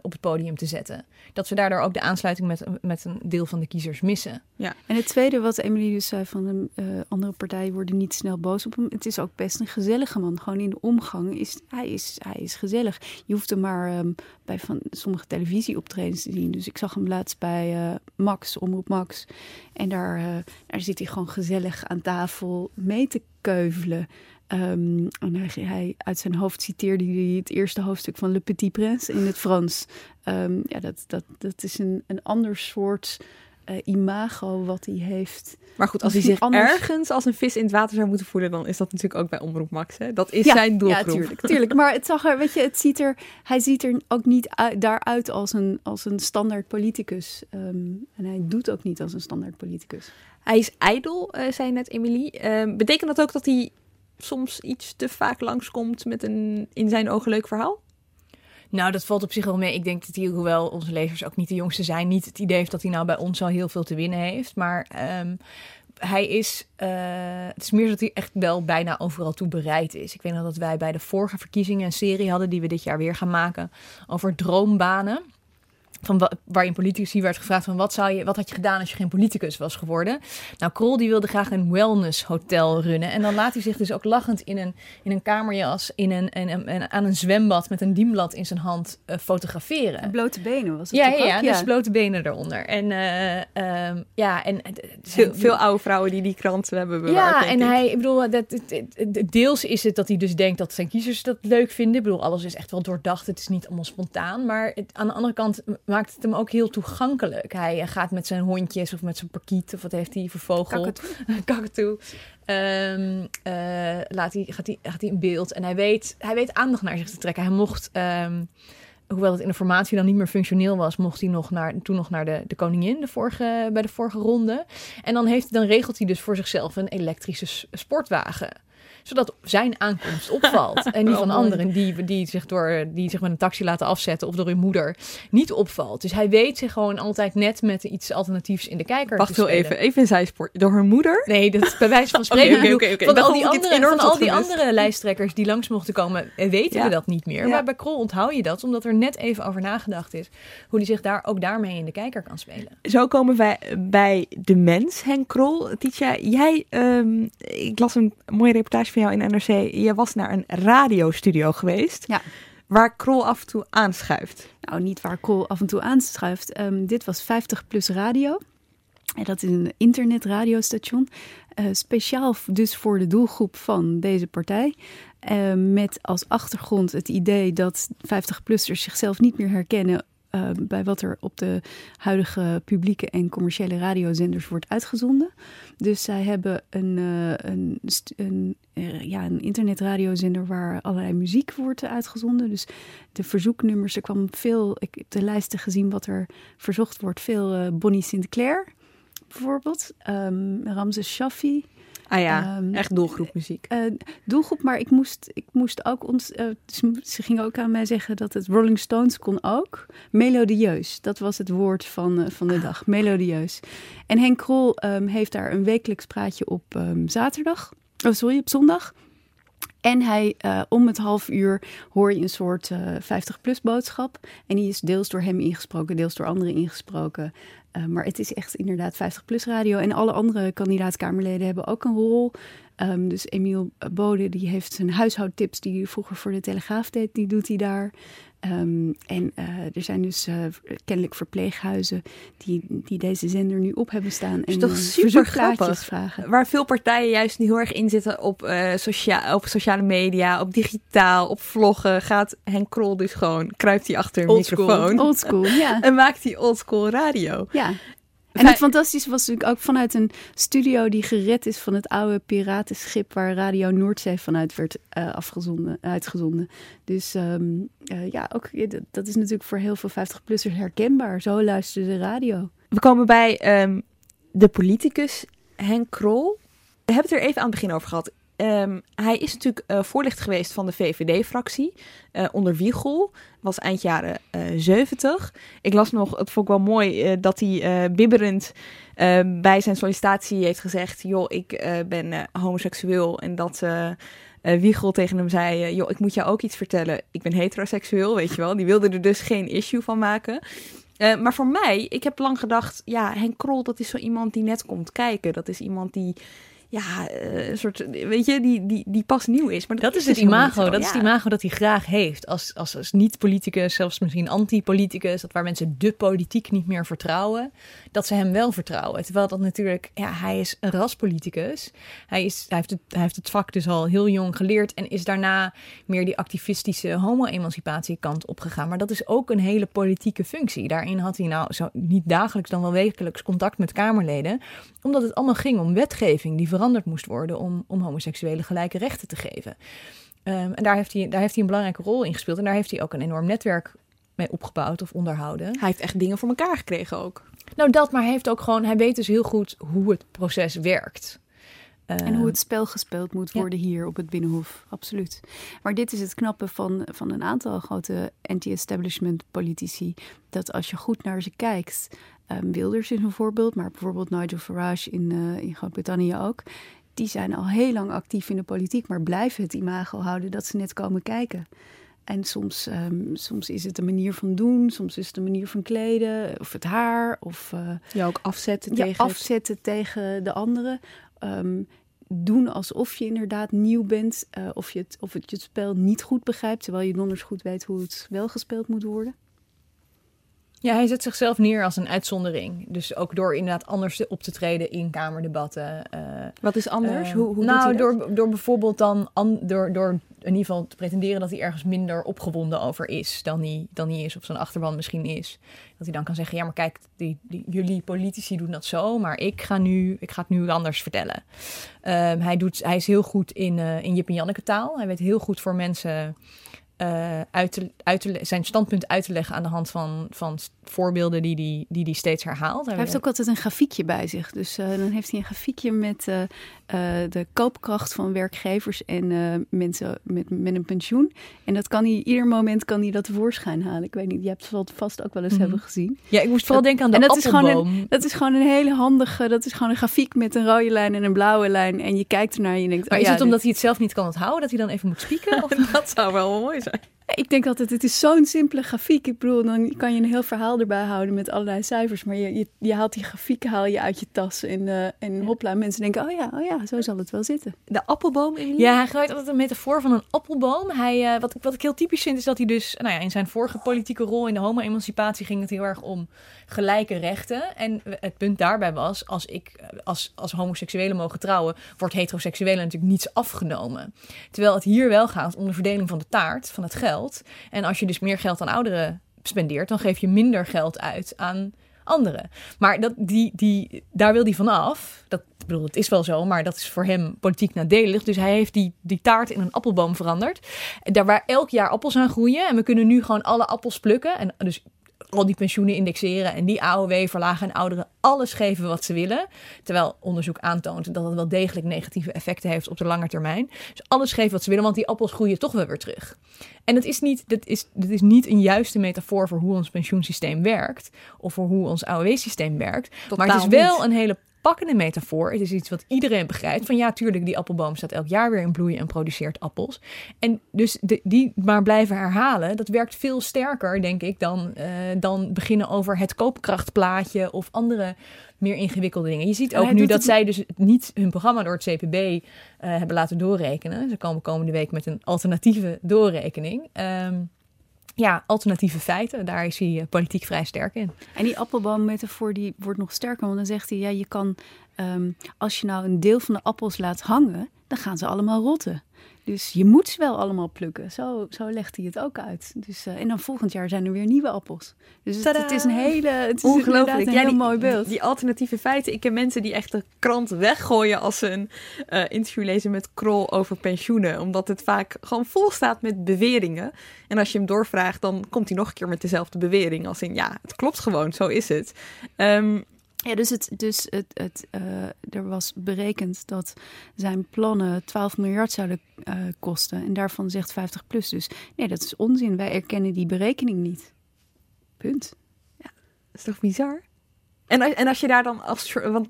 op het podium te zetten. Dat we daardoor ook de aansluiting met, met een deel van de kiezers missen. Ja. En het tweede wat Emily dus zei van de andere partijen worden niet snel boos op hem. Het is ook best een gezellige man. Gewoon in de omgang is hij is, hij is gezellig. Je hoeft hem maar um, bij van sommige televisieoptredens te zien. Dus ik zag hem laatst bij Max, Omroep Max. En daar, daar zit hij gewoon gezellig aan tafel mee te keuvelen. Um, en hij, hij, uit zijn hoofd citeerde hij het eerste hoofdstuk van Le Petit Prince in het Frans. Um, ja, dat, dat, dat is een, een ander soort uh, imago wat hij heeft. Maar goed, als hij zich anders... ergens als een vis in het water zou moeten voelen, dan is dat natuurlijk ook bij Omroep Max. Hè? Dat is zijn doelgroep. Ja, tuurlijk, tuurlijk. Maar het zag er, weet je, het ziet er, hij ziet er ook niet uit, daaruit als een, als een standaard politicus. Um, en hij doet ook niet als een standaard politicus. Hij is ijdel, uh, zei net Emily. Uh, betekent dat ook dat hij soms iets te vaak langskomt met een in zijn ogen leuk verhaal? Nou, dat valt op zich wel mee. Ik denk dat hij, hoewel onze lezers ook niet de jongste zijn, niet het idee heeft dat hij nou bij ons al heel veel te winnen heeft. Maar um, hij is, uh, het is meer dat hij echt wel bijna overal toe bereid is. Ik weet nog dat wij bij de vorige verkiezingen een serie hadden die we dit jaar weer gaan maken over droombanen van waarin politici werd gevraagd van wat, zou je, wat had je gedaan als je geen politicus was geworden. Nou, Krol die wilde graag een wellness hotel runnen. En dan laat hij zich dus ook lachend in een, in een kamerjas in een, in een, aan een zwembad met een dienblad in zijn hand uh, fotograferen. Blote benen was het ja, ja, ja, ja, dus blote benen eronder. En uh, um, ja, en veel, veel, oude vrouwen die die krant hebben bewaard. Ja, en hij, ik bedoel, dat, deels is het dat hij dus denkt dat zijn kiezers dat leuk vinden. Ik bedoel, alles is echt wel doordacht. Het is niet allemaal spontaan. Maar het, aan de andere kant maakt het hem ook heel toegankelijk. Hij gaat met zijn hondjes of met zijn parkiet of wat heeft hij voor vogel? Kakatoe. <laughs> Um, uh, laat hij, gaat, hij, gaat hij in beeld en hij weet, hij weet aandacht naar zich te trekken. Hij mocht, um, hoewel het in de formatie dan niet meer functioneel was, mocht hij nog naar, toen nog naar de, de koningin de vorige, bij de vorige ronde. En dan, heeft, dan regelt hij dus voor zichzelf een elektrische sportwagen zodat zijn aankomst opvalt. en niet <laughs> van anderen die, die, zich door, die zich met een taxi laten afzetten of door hun moeder niet opvalt. Dus hij weet zich gewoon altijd net met iets alternatiefs in de kijker Wacht wel even, even een zijsport. Door hun moeder? Nee, dat is bij wijze van <laughs> spreken. okay, okay, okay, Van al die, andere, van al die andere lijsttrekkers die langs mochten komen, eh, weten ja. we dat niet meer. Ja. Maar bij Krol onthoud je dat, omdat er net even over nagedacht is hoe hij zich daar ook daarmee in de kijker kan spelen. Zo komen wij bij de mens, Henk Krol. Titia, jij, um, ik las een mooie reportage van jou in NRC. Je was naar een radiostudio geweest. Ja. Waar Krol af en toe aanschuift. Nou, niet waar Krol af en toe aanschuift. Um, dit was 50 plus radio. En dat is een internetradiostation. Uh, speciaal dus voor de doelgroep van deze partij. Uh, met als achtergrond het idee dat 50-plussers zichzelf niet meer herkennen uh, bij wat er op de huidige publieke en commerciële radiozenders wordt uitgezonden. Dus zij hebben een, uh, een, een, uh, ja, een internetradiozender waar allerlei muziek wordt uitgezonden. Dus de verzoeknummers, er kwam veel, ik heb de lijsten gezien wat er verzocht wordt. Veel Bonnie Sinclair bijvoorbeeld, um, Ramses Shaffi. Ah ja, um, echt doelgroepmuziek. Uh, doelgroep, maar ik moest, ik moest ook ons. Uh, ze gingen ook aan mij zeggen dat het Rolling Stones kon ook. Melodieus, dat was het woord van, uh, van de ah. dag. Melodieus. En Henk Krol um, heeft daar een wekelijks praatje op um, zaterdag. Oh, sorry, op zondag. En hij, uh, om het half uur hoor je een soort uh, 50-plus boodschap. En die is deels door hem ingesproken, deels door anderen ingesproken. Uh, maar het is echt inderdaad 50PLUS radio. En alle andere kandidaatkamerleden hebben ook een rol. Um, dus Emiel Bode, die heeft zijn huishoudtips die hij vroeger voor de Telegraaf deed, die doet hij daar. Um, en uh, er zijn dus uh, kennelijk verpleeghuizen die, die deze zender nu op hebben staan. Dus en toch uh, super grappig. vragen. Waar veel partijen juist niet heel erg in zitten op, socia op sociale media, op digitaal, op vloggen, gaat Henk Krol dus gewoon, kruipt hij achter een old microfoon. School. Old school, ja. <laughs> en maakt hij oldschool radio. Ja. En het fantastische was natuurlijk ook vanuit een studio die gered is van het oude piratenschip waar Radio Noordzee vanuit werd uh, afgezonden, uitgezonden. Dus um, uh, ja, ook, dat is natuurlijk voor heel veel 50-plussers herkenbaar. Zo luisteren de radio. We komen bij um, de politicus Henk Krol. We hebben het er even aan het begin over gehad. Um, hij is natuurlijk uh, voorlichter geweest van de VVD-fractie uh, onder Wiegel. Was eind jaren uh, 70. Ik las nog, het vond ik wel mooi, dat hij bibberend bij zijn sollicitatie heeft gezegd: Joh, ik ben homoseksueel. En dat. Wiegel tegen hem zei: Joh, ik moet jou ook iets vertellen. Ik ben heteroseksueel, weet je wel. Die wilde er dus geen issue van maken. maar voor mij, ik heb lang gedacht: ja, Henk Krol, dat is zo iemand die net komt kijken. Dat is iemand die ja, een soort, weet je, die, die, die pas nieuw is. Maar dat, dat is het imago. Zo, dat ja. is het imago dat hij graag heeft. Als, als, als niet-politicus, zelfs misschien anti-politicus. Dat waar mensen de politiek niet meer vertrouwen. Dat ze hem wel vertrouwen. Terwijl dat natuurlijk, ja, hij is een raspoliticus. Hij, is, hij, heeft het, hij heeft het vak dus al heel jong geleerd. En is daarna meer die activistische homo-emancipatiekant opgegaan. Maar dat is ook een hele politieke functie. Daarin had hij nou zo, niet dagelijks, dan wel wekelijks contact met Kamerleden. Omdat het allemaal ging om wetgeving die veranderd moest worden om, om homoseksuelen gelijke rechten te geven. Um, en daar heeft, hij, daar heeft hij een belangrijke rol in gespeeld. En daar heeft hij ook een enorm netwerk mee opgebouwd of onderhouden. Hij heeft echt dingen voor elkaar gekregen ook. Nou, dat, maar hij heeft ook gewoon, hij weet dus heel goed hoe het proces werkt. En hoe het spel gespeeld moet worden ja. hier op het Binnenhof, absoluut. Maar dit is het knappe van, van een aantal grote anti-establishment politici. Dat als je goed naar ze kijkt, um, Wilders is een voorbeeld, maar bijvoorbeeld Nigel Farage in, uh, in Groot-Brittannië ook. Die zijn al heel lang actief in de politiek, maar blijven het imago houden dat ze net komen kijken. En soms, um, soms is het een manier van doen, soms is het een manier van kleden, of het haar, of uh, ja, ook afzetten, ja, tegen, afzetten het... tegen de anderen. Um, doen alsof je inderdaad nieuw bent, uh, of, je het, of het, je het spel niet goed begrijpt, terwijl je donders goed weet hoe het wel gespeeld moet worden. Ja, hij zet zichzelf neer als een uitzondering. Dus ook door inderdaad anders op te treden in kamerdebatten. Uh, Wat is anders? Uh, hoe, hoe nou, doet hij door, door bijvoorbeeld dan an, door, door in ieder geval te pretenderen dat hij ergens minder opgewonden over is dan hij, dan hij is, of zijn achterban misschien is. Dat hij dan kan zeggen: Ja, maar kijk, die, die, jullie politici doen dat zo, maar ik ga, nu, ik ga het nu anders vertellen. Um, hij, doet, hij is heel goed in, uh, in Jip en Janneke taal. Hij weet heel goed voor mensen. Uh, uit te, uit te, zijn standpunt uit te leggen aan de hand van, van voorbeelden die hij die, die steeds herhaalt. Hij heeft ook altijd een grafiekje bij zich. Dus uh, dan heeft hij een grafiekje met uh, de koopkracht van werkgevers en mensen met, met een pensioen. En dat kan hij, ieder moment kan hij dat tevoorschijn halen. Ik weet niet, je hebt het vast ook wel eens mm -hmm. hebben gezien. Ja, ik moest vooral denken aan de en dat appelboom. Is gewoon een, dat is gewoon een hele handige, dat is gewoon een grafiek met een rode lijn en een blauwe lijn. En je kijkt ernaar en je denkt... Maar oh, is ja, het omdat hij het zelf niet kan onthouden, dat hij dan even moet spieken? <laughs> Of? dat zou wel mooi zijn. Ik denk altijd, het is zo'n simpele grafiek. Ik bedoel, dan kan je een heel verhaal erbij houden met allerlei cijfers. Maar je, je, je haalt die grafiek haal je uit je tas. En, uh, en hopla, mensen denken, oh ja, oh ja, zo zal het wel zitten. De appelboom? Ja, hij gebruikt altijd een metafoor van een appelboom. Hij, uh, wat, wat ik heel typisch vind, is dat hij dus... Nou ja, in zijn vorige politieke rol in de homo-emancipatie ging het heel erg om gelijke rechten. En het punt daarbij was, als ik als, als homoseksuelen mogen trouwen... wordt heteroseksuelen natuurlijk niets afgenomen. Terwijl het hier wel gaat om de verdeling van de taart, van het geld. En als je dus meer geld aan ouderen spendeert, dan geef je minder geld uit aan anderen. Maar dat, die, die, daar wil hij vanaf. Dat, ik bedoel, het is wel zo, maar dat is voor hem politiek nadelig. Dus hij heeft die, die taart in een appelboom veranderd. Daar waar elk jaar appels aan groeien. En we kunnen nu gewoon alle appels plukken. En dus al die pensioenen indexeren en die AOW verlagen en ouderen alles geven wat ze willen. Terwijl onderzoek aantoont dat het wel degelijk negatieve effecten heeft op de lange termijn. Dus alles geven wat ze willen, want die appels groeien toch wel weer terug. En dat is niet, dat is, dat is niet een juiste metafoor voor hoe ons pensioensysteem werkt. Of voor hoe ons AOW-systeem werkt. Totaal maar het is wel niet. een hele pakkende metafoor. Het is iets wat iedereen begrijpt. Van ja, tuurlijk, die appelboom staat elk jaar weer in bloei en produceert appels. En dus de, die maar blijven herhalen, dat werkt veel sterker, denk ik, dan, uh, dan beginnen over het koopkrachtplaatje of andere meer ingewikkelde dingen. Je ziet ook nu dat zij dus niet hun programma door het CPB uh, eh, hebben laten doorrekenen. Ze komen komende week met een alternatieve doorrekening. Um, ja, alternatieve feiten. Daar is hij eh, politiek vrij sterk in. En die appelboommetafoor die wordt nog sterker. Want dan zegt hij, ja, je kan, um, als je nou een deel van de appels laat hangen, dan gaan ze allemaal rotten. Dus je moet ze wel allemaal plukken. Zo, zo legt hij het ook uit. Dus, uh, en dan volgend jaar zijn er weer nieuwe appels. Dus het, het is een hele, het is Ongelooflijk. een heel mooi beeld. Die, alternatieve feiten. Ik ken mensen die echt de krant weggooien als ze een uh, interview lezen met Krol over pensioenen. Omdat het vaak gewoon vol staat met beweringen. En als je hem doorvraagt, dan komt hij nog een keer met dezelfde bewering. Als in, ja, het klopt gewoon, zo is het. Um, ja, dus, het, dus het, uh, er was berekend dat zijn plannen 12 miljard zouden uh, kosten. En daarvan zegt 50 plus. Dus nee, dat is onzin. Wij erkennen die berekening niet. Punt. Ja, dat is toch bizar? En, en als je daar dan als. Want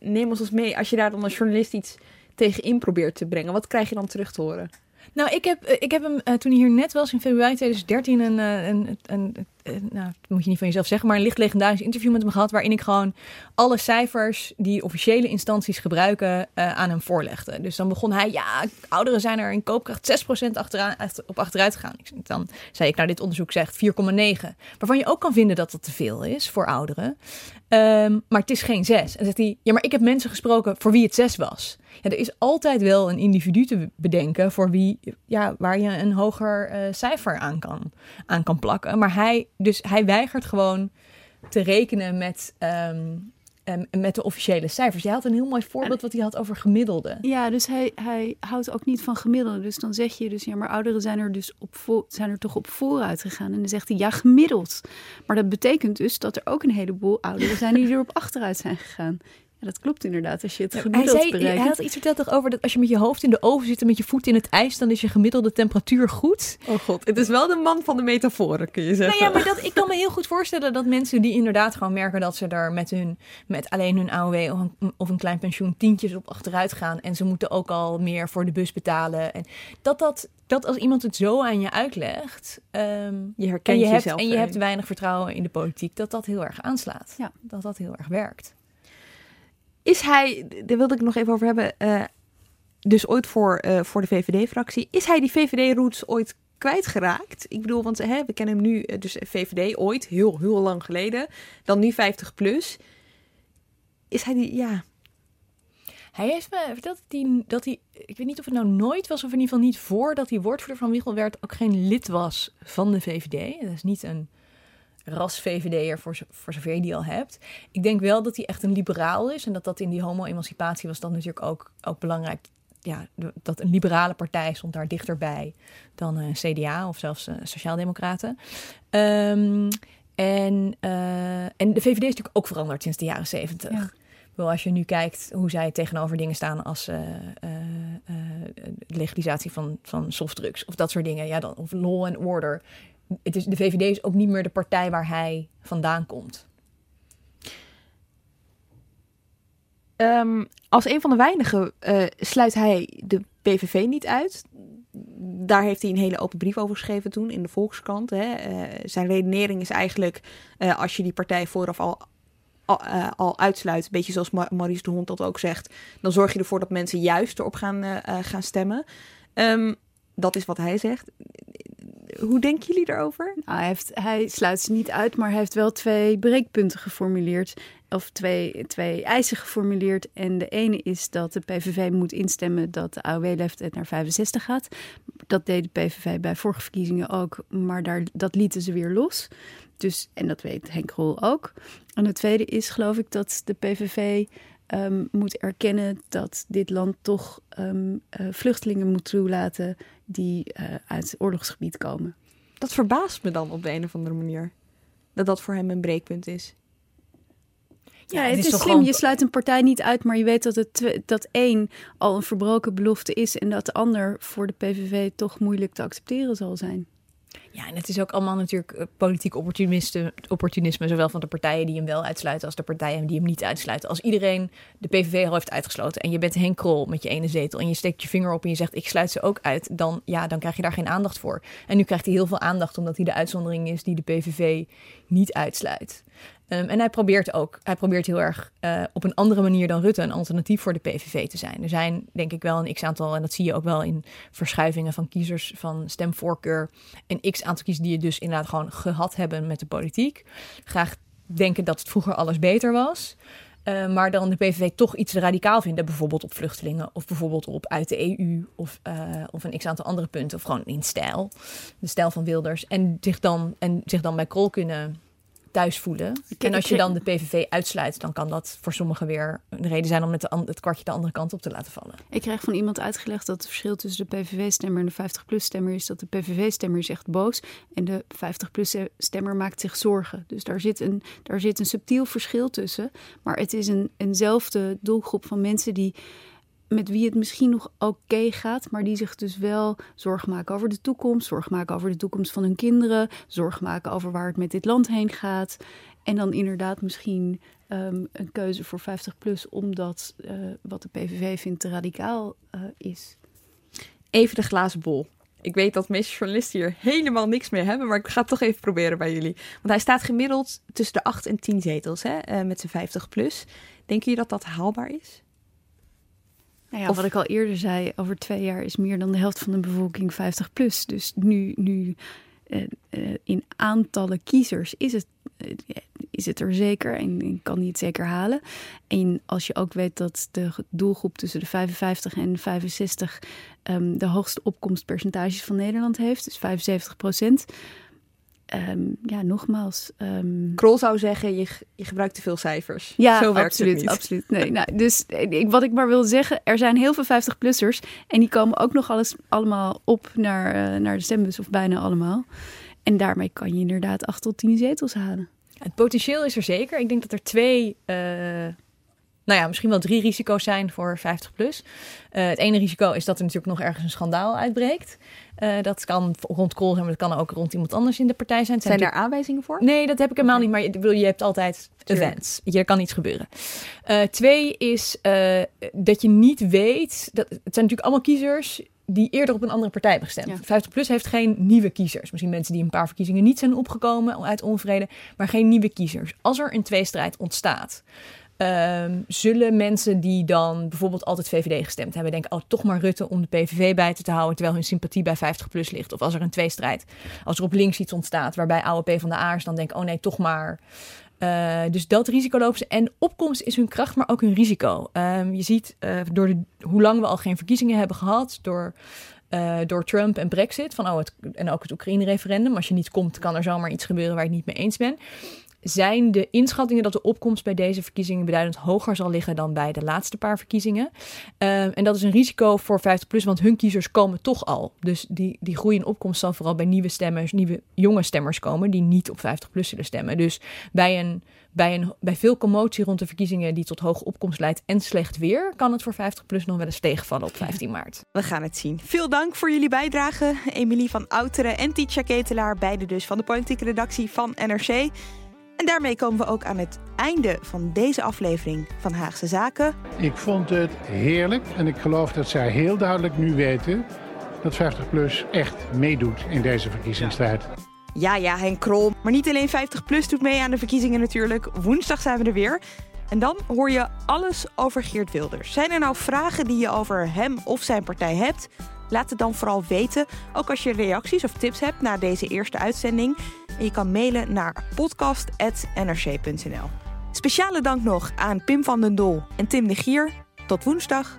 neem ons eens mee. Als je daar dan als journalist iets tegenin probeert te brengen, wat krijg je dan terug te horen? Nou, ik heb, ik heb hem toen hij hier net was in februari 2013 een, een, een, eh, nou, dat moet je niet van jezelf zeggen, maar een licht legendarisch interview met hem gehad. Waarin ik gewoon alle cijfers die officiële instanties gebruiken aan hem voorlegde. Dus dan begon hij, ja, ouderen zijn er in koopkracht 6% achteraan, op achteruit gegaan. Dan zei ik, nou, dit onderzoek zegt 4,9. Waarvan je ook kan vinden dat dat te veel is voor ouderen. Um, maar het is geen 6. En zegt hij, ja, maar ik heb mensen gesproken voor wie het 6 was. Ja, er is altijd wel een individu te bedenken voor wie, ja, waar je een hoger uh, cijfer aan kan, aan kan plakken. Maar hij dus hij weigert gewoon te rekenen met, ehm, ehm, met de officiële cijfers. Jij had een heel mooi voorbeeld wat hij had over gemiddelde. Ja, dus hij, hij houdt ook niet van gemiddelde. Dus dan zeg je dus, ja, maar ouderen zijn er dus op zijn er toch op vooruit gegaan. En dan zegt hij, ja, gemiddeld. Maar dat betekent dus dat er ook een heleboel ouderen zijn die <laughs> er op achteruit zijn gegaan. Ja, dat klopt inderdaad. Als je het gemiddeld hij zei, Hij had iets verteld toch over dat als je met je hoofd in de oven zit en met je voet in het ijs, dan is je gemiddelde temperatuur goed. Oh god, het is wel de man van de metaforen, kun je zeggen. Nou ja, maar dat, ik kan me heel goed voorstellen dat mensen die inderdaad gewoon merken dat ze er met, hun, met alleen hun AOW of een, of een klein pensioen tientjes op achteruit gaan en ze moeten ook al meer voor de bus betalen. En dat dat, dat als iemand het zo aan je uitlegt, um, je herkent en je jezelf hebt, en je hebt weinig vertrouwen in de politiek, dat dat heel erg aanslaat. Ja. Dat dat heel erg werkt. Is hij, daar wilde ik nog even over hebben, uh, dus ooit voor, uh, voor de VVD-fractie. Is hij die VVD-roots ooit kwijtgeraakt? Ik bedoel, want hè, we kennen hem nu, uh, dus VVD ooit, heel, heel lang geleden. Dan nu 50 plus. Is hij die, ja... Hij heeft me verteld dat hij, dat hij, ik weet niet of het nou nooit was, of in ieder geval niet voordat hij woordvoerder van Wiegel werd, ook geen lid was van de VVD. Dat is niet een ras-VVD'er, voor, voor zover je die al hebt. Ik denk wel dat hij echt een liberaal is. En dat dat in die homo-emancipatie was dan natuurlijk ook, ook belangrijk. Ja, dat een liberale partij stond daar dichterbij dan een CDA of zelfs uh, Sociaaldemocraten. Um, en, uh, en de VVD is natuurlijk ook veranderd sinds de jaren zeventig. Ja. Als je nu kijkt hoe zij tegenover dingen staan als uh, legalisatie van, van softdrugs of dat soort dingen, ja, dan, of law and order, het is, de VVD is ook niet meer de partij waar hij vandaan komt. Um, als een van de weinigen uh, sluit hij de PVV niet uit. Daar heeft hij een hele open brief over geschreven toen in de Volkskrant. Hè. Uh, zijn redenering is eigenlijk, uh, als je die partij vooraf al, al, al, uitsluit, een beetje zoals Maurice de Hond dat ook zegt, dan zorg je ervoor dat mensen juist erop gaan, gaan stemmen. Um, dat is wat hij zegt hoe denken jullie erover? Nou, hij, heeft, hij sluit ze niet uit, maar hij heeft wel twee breekpunten geformuleerd. Of twee, twee eisen geformuleerd. En de ene is dat de PVV moet instemmen dat de AOW-leeftijd naar 65 gaat. Dat deed de PVV bij vorige verkiezingen ook, maar daar, dat lieten ze weer los. Dus, en dat weet Henk Rol ook. En het tweede is, geloof ik, dat de PVV um, moet erkennen dat dit land toch um, uh, vluchtelingen moet toelaten die uh, uit het oorlogsgebied komen. Dat verbaast me dan op de een of andere manier. Dat dat voor hem een breekpunt is. Ja, het, het is, is slim. Je sluit een partij niet uit, maar je weet dat, het, dat één al een verbroken belofte is en dat de ander voor de PVV toch moeilijk te accepteren zal zijn. Ja, en het is ook allemaal natuurlijk eh, politiek opportunisme, zowel van de partijen die hem wel uitsluiten als de partijen die hem niet uitsluiten. Als iedereen de PVV al heeft uitgesloten en je bent Henk Krol met je ene zetel en je steekt je vinger op en je zegt ik sluit ze ook uit, dan, ja, dan krijg je daar geen aandacht voor. En nu krijgt hij heel veel aandacht omdat hij de uitzondering is die de PVV niet uitsluit. Ehm, en hij probeert ook, hij probeert heel erg uh, op een andere manier dan Rutte een alternatief voor de PVV te zijn. Er zijn denk ik wel een x-aantal, en dat zie je ook wel in verschuivingen van kiezers van stemvoorkeur. Een x-aantal kiezers die je dus inderdaad gewoon gehad hebben met de politiek. Graag denken dat het vroeger alles beter was. Uh, maar dan de PVV toch iets radicaal vinden, bijvoorbeeld op vluchtelingen of bijvoorbeeld op uit de EU of, uh, of een x-aantal andere punten, of gewoon in stijl, de stijl van Wilders. En zich dan, en zich dan bij Krol kunnen thuis voelen. en als je dan de PVV uitsluit, dan kan dat voor sommigen weer een reden zijn om het, het kwartje de andere kant op te laten vallen. Ik krijg van iemand uitgelegd dat het verschil tussen de PVV-stemmer en de 50-plus-stemmer is dat de PVV-stemmer is echt boos en de 50-plus-stemmer maakt zich zorgen. Dus daar zit, een, daar zit een subtiel verschil tussen. Maar het is een, eenzelfde doelgroep van mensen die met wie het misschien nog oké gaat, maar die zich dus wel zorgen maken over de toekomst, zorgen maken over de toekomst van hun kinderen, zorgen maken over waar het met dit land heen gaat. En dan inderdaad misschien ehm, een keuze voor 50 plus, omdat uh, wat de PVV vindt te radicaal uh, is. Even de glazen bol. Ik weet dat meeste journalisten hier helemaal niks meer hebben, maar ik ga het toch even proberen bij jullie. Want hij staat gemiddeld tussen de 8 en 10 zetels hè, uh, met zijn 50 plus. Denken jullie dat dat haalbaar is? Nou ja, of wat ik al eerder zei, over twee jaar is meer dan de helft van de bevolking 50 plus. Dus nu, nu uh, uh, in aantallen kiezers is het, uh, is het er zeker en, kan niet het zeker halen. En als je ook weet dat de doelgroep tussen de 55 en 65 um, de hoogste opkomstpercentages van Nederland heeft, dus 75 procent Um, ja, nogmaals. Um... Krol zou zeggen, je, je gebruikt te veel cijfers. Ja, Zo werkt absoluut. het niet. absoluut. Nee, nou, dus ik, wat ik maar wil zeggen, er zijn heel veel 50-plussers. En die komen ook nog alles, allemaal op naar, uh, naar de stembus, of bijna allemaal. En daarmee kan je inderdaad 8 tot 10 zetels halen. Het potentieel is er zeker. Ik denk dat er twee. Uh nou ja, misschien wel drie risico's zijn voor 50 plus. Uh, het ene risico is dat er natuurlijk nog ergens een schandaal uitbreekt. Uh, dat kan rond Kool zijn, maar dat kan ook rond iemand anders in de partij zijn. Zijn, zijn daar aanwijzingen voor? Nee, dat heb ik helemaal niet. Maar je, je hebt altijd events. Je, er kan iets gebeuren. Uh, twee is dat je niet weet... Dat, het zijn natuurlijk allemaal kiezers die eerder op een andere partij hebben gestemd. Ja. 50 plus heeft geen nieuwe kiezers. Misschien mensen die een paar verkiezingen niet zijn opgekomen uit onvrede, maar geen nieuwe kiezers. Als er een tweestrijd ontstaat, Um, zullen mensen die dan bijvoorbeeld altijd VVD gestemd hebben, denken: oh, toch maar Rutte om de PVV bij te houden, terwijl hun sympathie bij 50 plus ligt. Of als er een tweestrijd, als er op links iets ontstaat, waarbij oude P van de Aars dan denken: oh nee, toch maar. Uh, dus dat risico lopen ze. En opkomst is hun kracht, maar ook hun risico. Um, je ziet uh, door de, hoe lang we al geen verkiezingen hebben gehad, door. Uh, door Trump en Brexit, van, oh, het, en ook het Oekraïne-referendum. Als je niet komt, kan er zomaar iets gebeuren waar je het niet mee eens bent zijn de inschattingen dat de opkomst bij deze verkiezingen beduidend hoger zal liggen dan bij de laatste paar verkiezingen. Uh, en dat is een risico voor 50PLUS, want hun kiezers komen toch al. Dus die, die groei in opkomst zal vooral bij nieuwe stemmers, nieuwe jonge stemmers komen, die niet op 50PLUS zullen stemmen. Dus bij, een, bij, een, bij veel commotie rond de verkiezingen die tot hoge opkomst leidt en slecht weer, kan het voor 50PLUS nog wel eens tegenvallen op 15 maart. We gaan het zien. Veel dank voor jullie bijdrage. Emilie van Outeren en Tietja Ketelaar, beide dus van de politieke redactie van NRC. En daarmee komen we ook aan het einde van deze aflevering van Haagse Zaken. Ik vond het heerlijk en ik geloof dat zij heel duidelijk nu weten dat 50PLUS echt meedoet in deze verkiezingsstrijd. Ja, ja, Henk Krol. Maar niet alleen 50PLUS doet mee aan de verkiezingen natuurlijk. Woensdag zijn we er weer. En dan hoor je alles over Geert Wilders. Zijn er nou vragen die je over hem of zijn partij hebt? Laat het dan vooral weten. Ook als je reacties of tips hebt na deze eerste uitzending. En je kan mailen naar podcast.nrc.nl. Speciale dank nog aan Pim van den Dol en Tim de Gier. Tot woensdag.